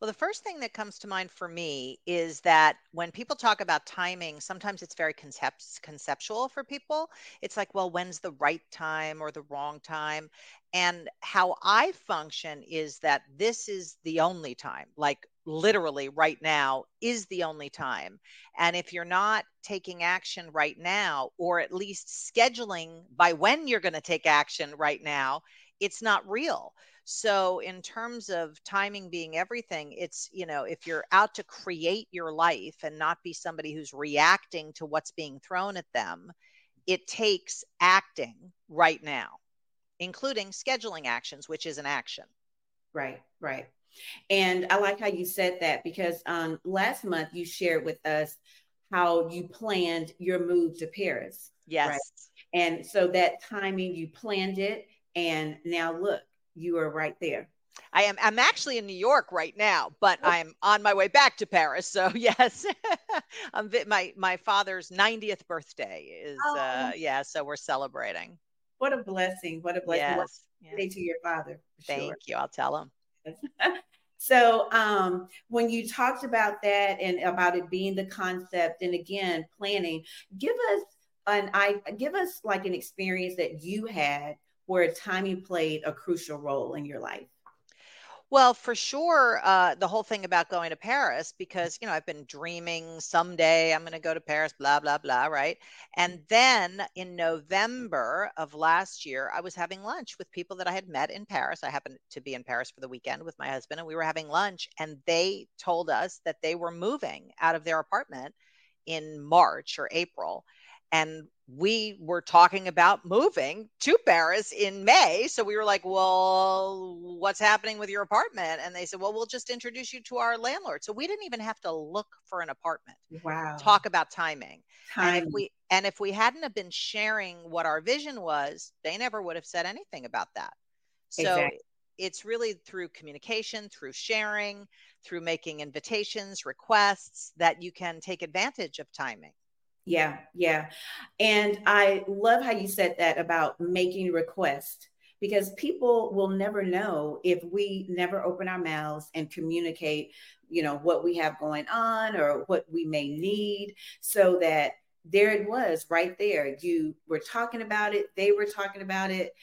Well, the first thing that comes to mind for me is that when people talk about timing, sometimes it's very concept- conceptual for people. It's like, well, when's the right time or the wrong time? And how I function is that this is the only time. Like literally right now is the only time. And if you're not taking action right now, or at least scheduling by when you're going to take action right now, it's not real. So, in terms of timing being everything, it's, you know, if you're out to create your life and not be somebody who's reacting to what's being thrown at them, it takes acting right now, including scheduling actions, which is an action. Right, right. And I like how you said that because um, last month you shared with us how you planned your move to Paris. Yes. Right? And so that timing, you planned it. And now look, you are right there. I am I'm actually in New York right now, but oh. I'm on my way back to Paris. So *laughs* yes, I'm my my father's 90th birthday is oh. uh yeah, so we're celebrating. What a blessing. What a blessing. Yes. What say to your father. Thank sure. you. I'll tell him. *laughs* so um, when you talked about that and about it being the concept and again planning, give us an I give us like an experience that you had where timing played a crucial role in your life. Well, for sure, uh, the whole thing about going to Paris, because, you know, I've been dreaming someday I'm going to go to Paris, blah, blah, blah, right? And then in November of last year, I was having lunch with people that I had met in Paris. I happened to be in Paris for the weekend with my husband, and we were having lunch, and they told us that they were moving out of their apartment in March or April and we were talking about moving to Paris in May. So we were like, well, what's happening with your apartment? And they said, well, we'll just introduce you to our landlord. So we didn't even have to look for an apartment. Wow. Talk about timing. timing. And if we and if we hadn't have been sharing what our vision was, they never would have said anything about that. So exactly. it's really through communication, through sharing, through making invitations, requests that you can take advantage of timing. Yeah, yeah. And I love how you said that about making requests because people will never know if we never open our mouths and communicate, you know, what we have going on or what we may need so that there it was right there. You were talking about it, they were talking about it,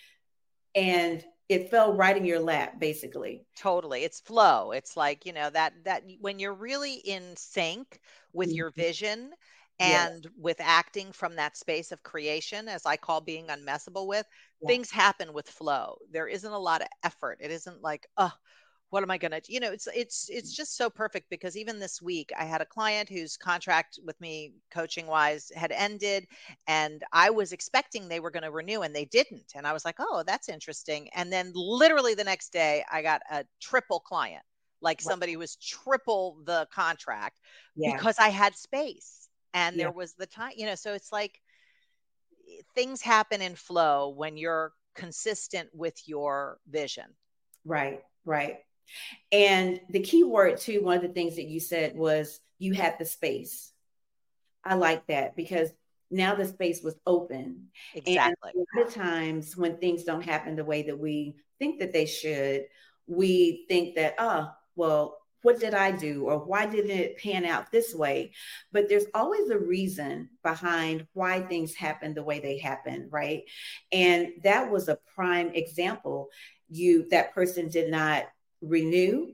and it fell right in your lap basically totally it's flow it's like you know that that when you're really in sync with mm-hmm. your vision and yes. with acting from that space of creation as i call being unmessable with things happen with flow. There isn't a lot of effort. It isn't like oh what am i going to you know it's it's it's mm. just so perfect because even this week i had a client whose contract with me coaching wise had ended and i was expecting they were going to renew and they didn't and i was like oh that's interesting and then literally the next day i got a triple client like somebody was triple the contract yeah. because i had space and yeah. there was the time you know so it's like eh, things happen in flow when you're consistent with your vision. Right right. And the key word too one of the things that you said was you had the space. I like that because now the space was open. Exactly. and a lot of times when things don't happen the way that we think that they should we think that oh well what did I do or why didn't it pan out this way? But there's always a reason behind why things happen the way they happen, right? And that was a prime example. You that person did not renew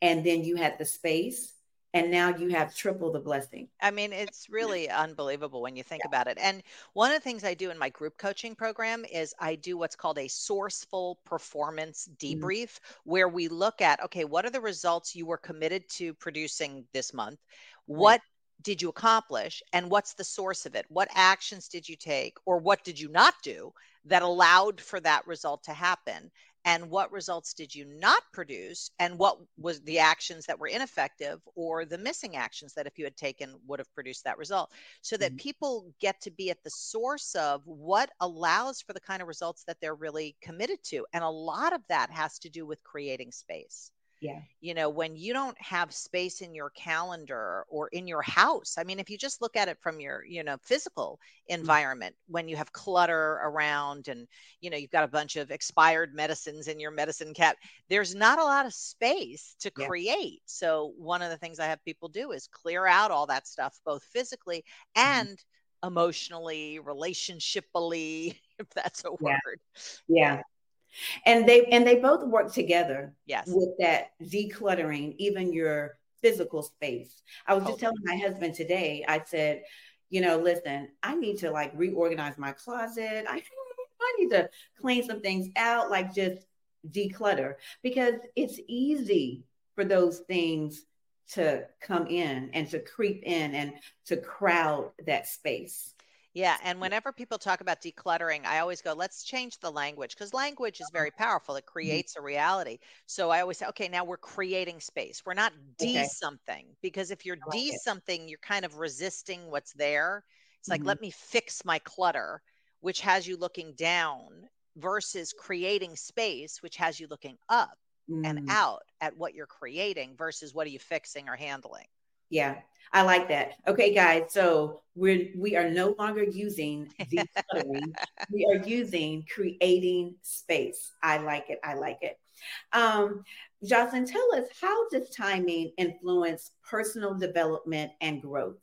and then you had the space and now you have triple the blessing. I mean, it's really unbelievable when you think yeah. about it. And one of the things I do in my group coaching program is I do what's called a sourceful performance mm-hmm. debrief, mm-hmm. where we look at okay, what are the results you were committed to producing this month? What did you accomplish? And what's the source of it? What actions did you take, or what did you not do that allowed for that result to happen? And what results did you not produce and what was the actions that were ineffective or the missing actions that if you had taken would have produced that result so that mm-hmm. people get to be at the source of what allows for the kind of results that they're really committed to and a lot of that has to do with creating space yeah. You know, when you don't have space in your calendar or in your house. I mean, if you just look at it from your, you know, physical mm-hmm. environment, mm-hmm. when you have clutter around and, you know, you've got a bunch of expired medicines in your medicine cap, there's not a lot of space to yeah. create. So, one of the things I have people do is clear out all that stuff, both physically mm-hmm. and mm-hmm. emotionally, relationshipally, *laughs* if that's a yeah. word. Yeah and they and they both work together yes with that decluttering even your physical space. I was just telling my husband today, I said, you know, listen, I need to like reorganize my closet. I, *laughs* I need to clean some things out, like just declutter because it's easy for those things to come in and to creep in and to crowd that space. Yeah. And whenever people talk about decluttering, I always go, let's change the language because language is very powerful. It mm-hmm. creates a reality. So I always say, okay, now we're creating space. We're not de okay. something because if you're de something, you're kind of resisting what's there. It's like, mm-hmm. let me fix my clutter, which has you looking down versus creating space, which has you looking up mm. and out at what you're creating versus what are you fixing or handling. Yeah, I like that. Okay, guys. So we're we are no longer using decluttering. *laughs* we are using creating space. I like it. I like it. Um, Jocelyn, tell us how does timing influence personal development and growth?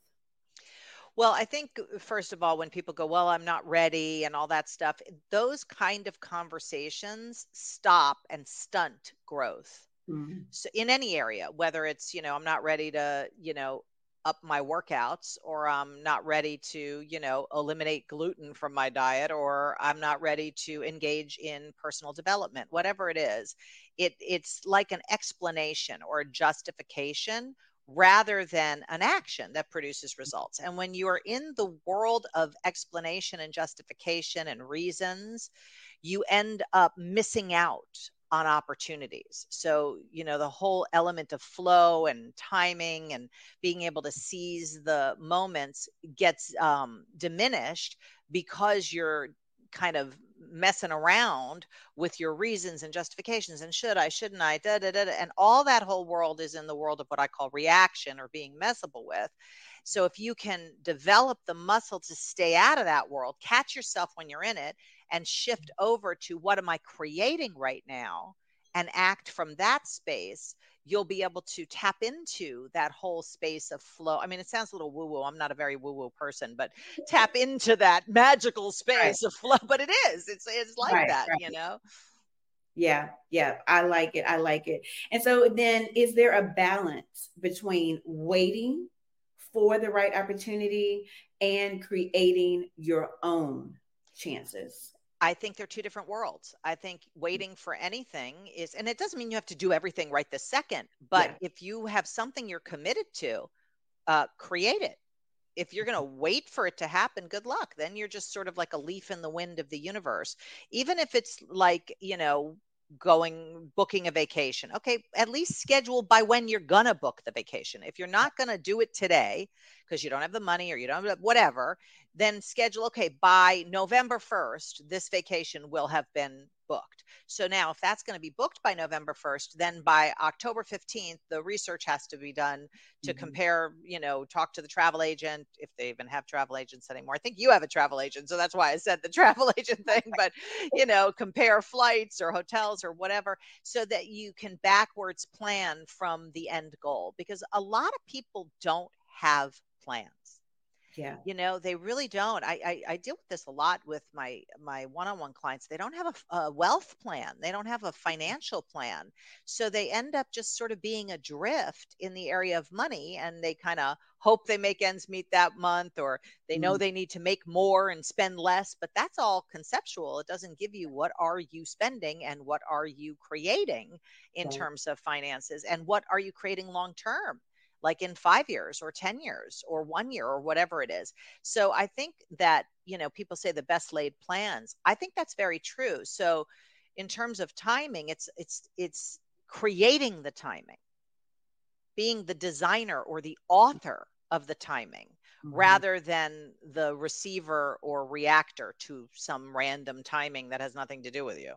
Well, I think, uh, first of all, when people go, Well, I'm not ready and all that stuff, those kind of conversations stop and stunt growth. Mm-hmm. So, in any area, whether it's, you know, I'm not ready to, you know, up my workouts or I'm not ready to, you know, eliminate gluten from my diet or I'm not ready to engage in personal development, whatever it is, it it's like an explanation or a justification rather than an action that produces results. And when you are in the world of explanation and justification and reasons, you end up missing out on opportunities. So, you know, the whole element of flow and timing and being able to seize the moments gets um, diminished because you're kind of messing around with your reasons and justifications and should I, shouldn't I, da, da, da, da, and all that whole world is in the world of what I call reaction or being messable with. So if you can develop the muscle to stay out of that world, catch yourself when you're in it and shift mm-hmm. over to what am I creating right now and act from that space, you'll be able to tap into that whole space of flow. I mean, it sounds a little woo woo. I'm not a very woo woo person, but *laughs* tap into that magical space right. of flow. But it is, it's, it's like right, that, right. you know? Yeah, yeah, I like it. I like it. And so then, is there a balance between waiting for the right opportunity and creating your own chances? I think they're two different worlds. I think waiting for anything is, and it doesn't mean you have to do everything right this second, but yeah. if you have something you're committed to, uh, create it. If you're going to wait for it to happen, good luck. Then you're just sort of like a leaf in the wind of the universe. Even if it's like, you know, going booking a vacation. Okay, at least schedule by when you're going to book the vacation. If you're not going to do it today because you don't have the money or you don't have whatever, then schedule okay, by November 1st, this vacation will have been booked. So now, if that's going to be booked by November 1st, then by October 15th, the research has to be done to mm-hmm. compare, you know, talk to the travel agent if they even have travel agents anymore. I think you have a travel agent. So that's why I said the *laughs* travel agent thing, *laughs* but, you know, compare flights or hotels or whatever so that you can backwards plan from the end goal because a lot of people don't have plans yeah. you know they really don't. I, I, I deal with this a lot with my my one-on-one clients. They don't have a, a, wealth plan. They don't have a financial plan. So they end up just sort of being adrift in the area of money and they kind of hope they make ends meet that month or they know mm. they need to make more and spend less but that's all conceptual. It doesn't give you what are you spending and what are you creating in right. terms of finances and what are you creating long term like in five years or 10 years or one year or whatever it is. So I think that, you know, people say the best laid plans. I think that's very true. So in terms of timing, it's, it's, it's creating the timing, being the designer or the author of the timing mm-hmm. rather than the receiver or reactor to some random timing that has nothing to do with you.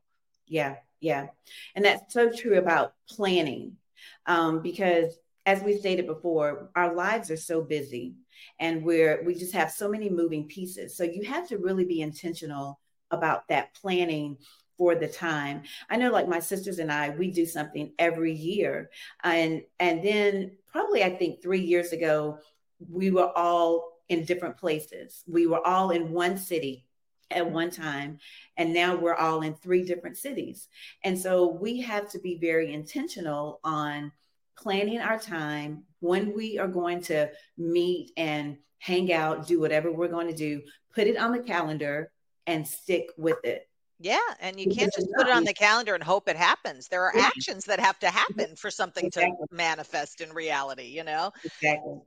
Yeah, yeah. And that's so true about planning um, because as we stated before, our lives are so busy and we're we just have so many moving pieces. So you have to really be intentional about that planning for the time. I know like my sisters and I, we do something every year. And and then probably I think 3 years ago we were all in different places. We were all in one city at one time and now we're all in three different cities. And so we have to be very intentional on planning our time, when we are going to meet and hang out, do whatever we're going to do, put it on the calendar and stick with it. Yeah, and you can't just put it on the calendar and hope it happens. There are yeah. actions that have to happen for something exactly. to manifest in reality, you know? Exactly.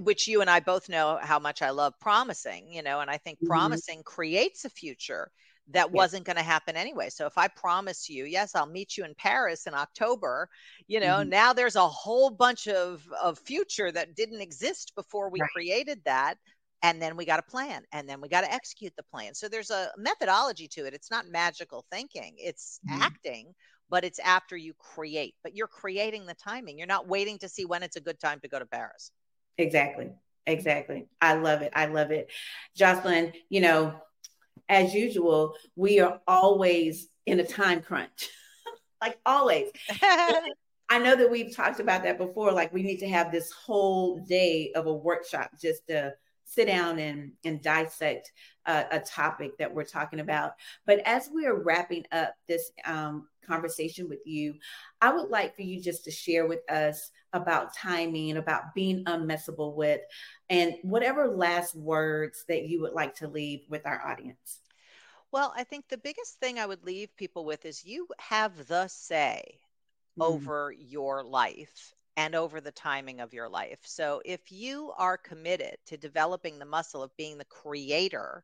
Which you and I both know how much I love promising, you know, and I think mm-hmm. promising creates a future that wasn't going to happen anyway. So if I promise you, yes, I'll meet you in Paris in October, you know, mm-hmm. now there's a whole bunch of of future that didn't exist before we right. created that and then we got a plan and then we got to execute the plan. So there's a methodology to it. It's not magical thinking. It's mm-hmm. acting, but it's after you create. But you're creating the timing. You're not waiting to see when it's a good time to go to Paris. Exactly. Exactly. I love it. I love it. Jocelyn, you know, as usual, we are always in a time crunch, *laughs* like always. *laughs* I know that we've talked about that before. Like, we need to have this whole day of a workshop just to sit down and, and dissect uh, a topic that we're talking about. But as we are wrapping up this um, conversation with you, I would like for you just to share with us about timing, about being unmessable with, and whatever last words that you would like to leave with our audience. Well, I think the biggest thing I would leave people with is you have the say mm. over your life and over the timing of your life. So if you are committed to developing the muscle of being the creator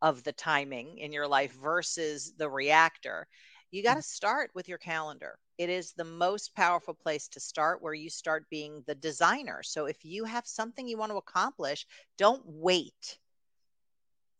of the timing in your life versus the reactor, you got to mm. start with your calendar. It is the most powerful place to start where you start being the designer. So if you have something you want to accomplish, don't wait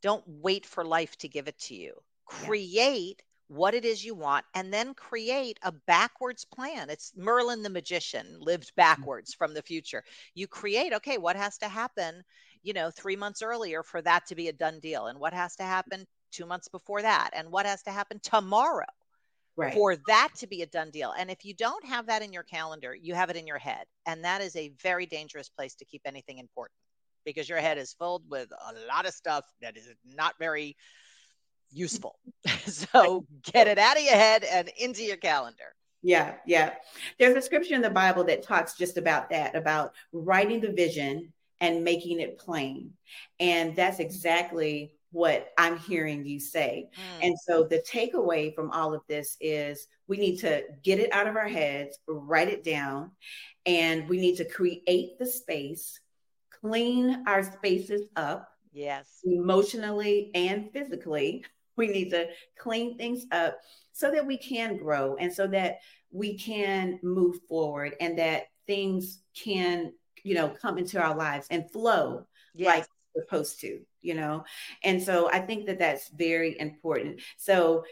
don't wait for life to give it to you. Create what it is you want and then create a backwards plan. It's Merlin the magician lived mm. backwards from the future. You create, okay, what has to happen, you know, 3 months earlier for that to be a done deal and what has to happen 2 months before that and what has to happen tomorrow. Right. For that to be a done deal. And if you don't have that in your calendar, you have it in your head. And that is a very dangerous place to keep anything important because your head is filled with a lot of stuff that is not very useful. *laughs* *laughs* so get it out of your head and into your calendar. Yeah, yeah. There's a scripture in the Bible that talks just about that, about writing the vision and making it plain. And that's exactly what I'm hearing you say. Mm. And so the takeaway from all of this is we need to get it out of our heads, write it down, and we need to create the space clean our spaces up. Yes. Emotionally and physically. We need to clean things up so that we can grow and so that we can move forward and that things can, you know, come into our lives and flow yes. like supposed to, you know. And so I think that that's very important. So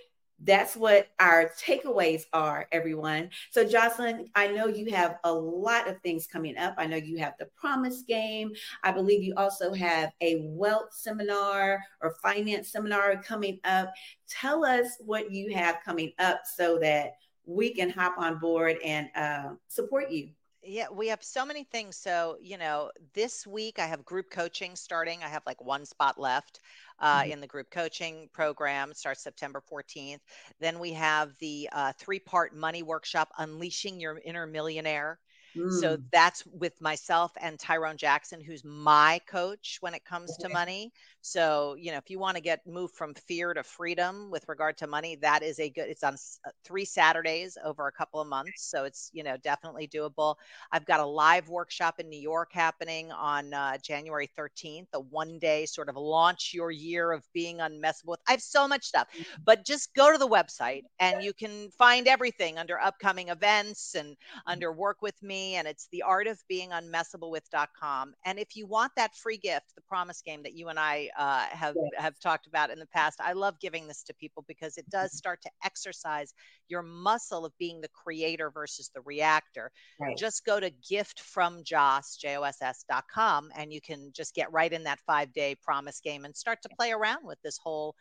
that's what our takeaways are, everyone. So, Jocelyn, I know you have a lot of things coming up. I know you have the promise game. I believe you also have a wealth seminar or finance seminar coming up. Tell us what you have coming up so that we can hop on board and uh, support you. Yeah, we have so many things. So, you know, this week I have group coaching starting. I have like one spot left uh, mm-hmm. in the group coaching program. Starts September 14th. Then we have the uh, three part money workshop, Unleashing Your Inner Millionaire. So mm. that's with myself and Tyrone Jackson, who's my coach when it comes okay. to money. So, you know, if you want to get moved from fear to freedom with regard to money, that is a good, it's on uh, three Saturdays over a couple of months. So it's, you know, definitely doable. I've got a live workshop in New York happening on uh, January 13th, a one day sort of launch your year of being unmessable with. I have so much stuff, mm. but just go to the website and you can find everything under upcoming events and under work with me and it's the art of being unmessable with.com. And if you want that free gift, the promise game that you and I uh, have, yes. have talked about in the past, I love giving this to people because it does mm-hmm. start to exercise your muscle of being the creator versus the reactor. Right. Just go to giftfromjoss, J-O-S-S.com, and you can just get right in that five day promise game and start to play around with this whole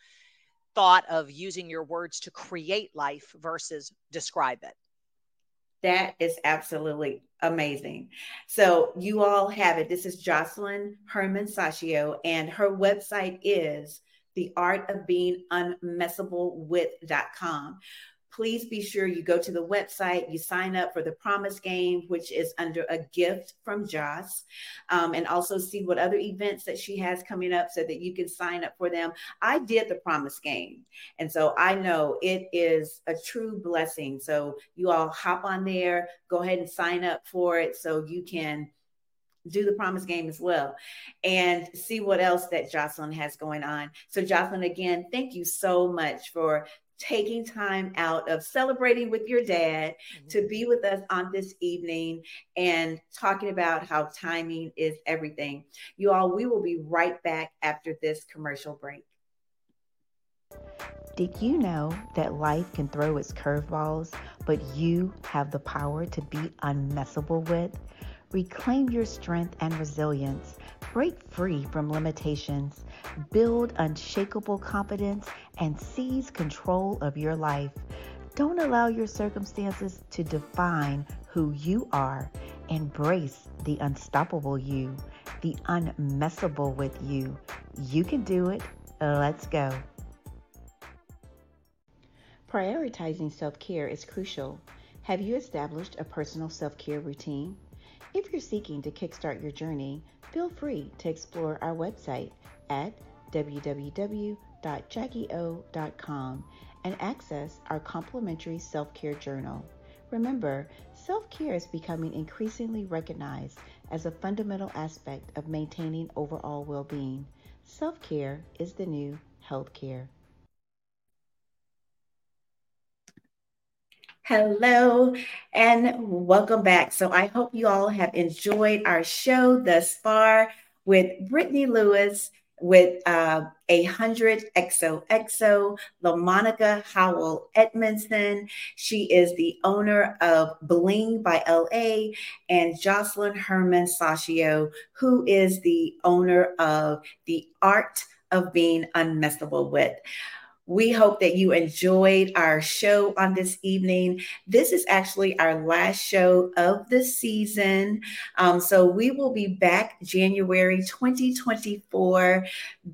thought of using your words to create life versus describe it. That is absolutely amazing. So you all have it. This is Jocelyn Herman Saccio, and her website is the art of being unmessable with.com. please be sure you go to the website, you sign up for the Promise Game, which is under a gift from Joss, um, and also see what other events that she has coming up so that you can sign up for them. I did the Promise Game, and so I know it is a true blessing. So you all hop on there, go ahead and sign up for it so you can do the promise game as well and see what else that Jocelyn has going on. So, Jocelyn, again, thank you so much for taking time out of celebrating with your dad mm-hmm. to be with us on this evening and talking about how timing is everything. You all, we will be right back after this commercial break. Did you know that life can throw its curveballs, but you have the power to be unmessable with? Reclaim your strength and resilience. Break free from limitations. Build unshakable confidence and seize control of your life. Don't allow your circumstances to define who you are. Embrace the unstoppable you, the unmessable with you. You can do it. Let's go. Prioritizing self care is crucial. Have you established a personal self care routine? If you're seeking to kickstart your journey, feel free to explore our website at www.jackieo.com and access our complimentary self care journal. Remember, self care is becoming increasingly recognized as a fundamental aspect of maintaining overall well being. Self care is the new health care. Hello and welcome back. So I hope you all have enjoyed our show thus far with Brittany Lewis with uh, a hundred XOXO, LaMonica Howell Edmondson. She is the owner of Bling by LA, and Jocelyn Herman Saccio, who is the owner of The Art of Being Unmessable With. We hope that you enjoyed our show on this evening. This is actually our last show of the season. Um, so we will be back January 2024,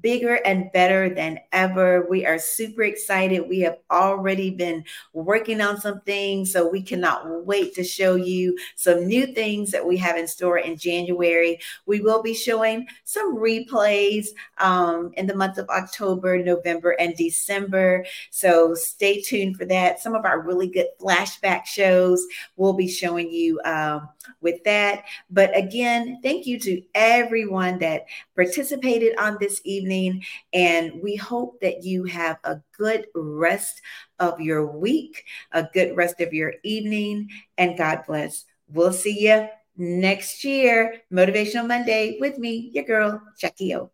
bigger and better than ever. We are super excited. We have already been working on some things, so we cannot wait to show you some new things that we have in store in January. We will be showing some replays um, in the month of October, November, and December. So stay tuned for that. Some of our really good flashback shows we'll be showing you um, with that. But again, thank you to everyone that participated on this evening. And we hope that you have a good rest of your week, a good rest of your evening, and God bless. We'll see you next year. Motivational Monday with me, your girl, Jacquie ooh.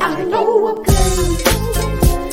I know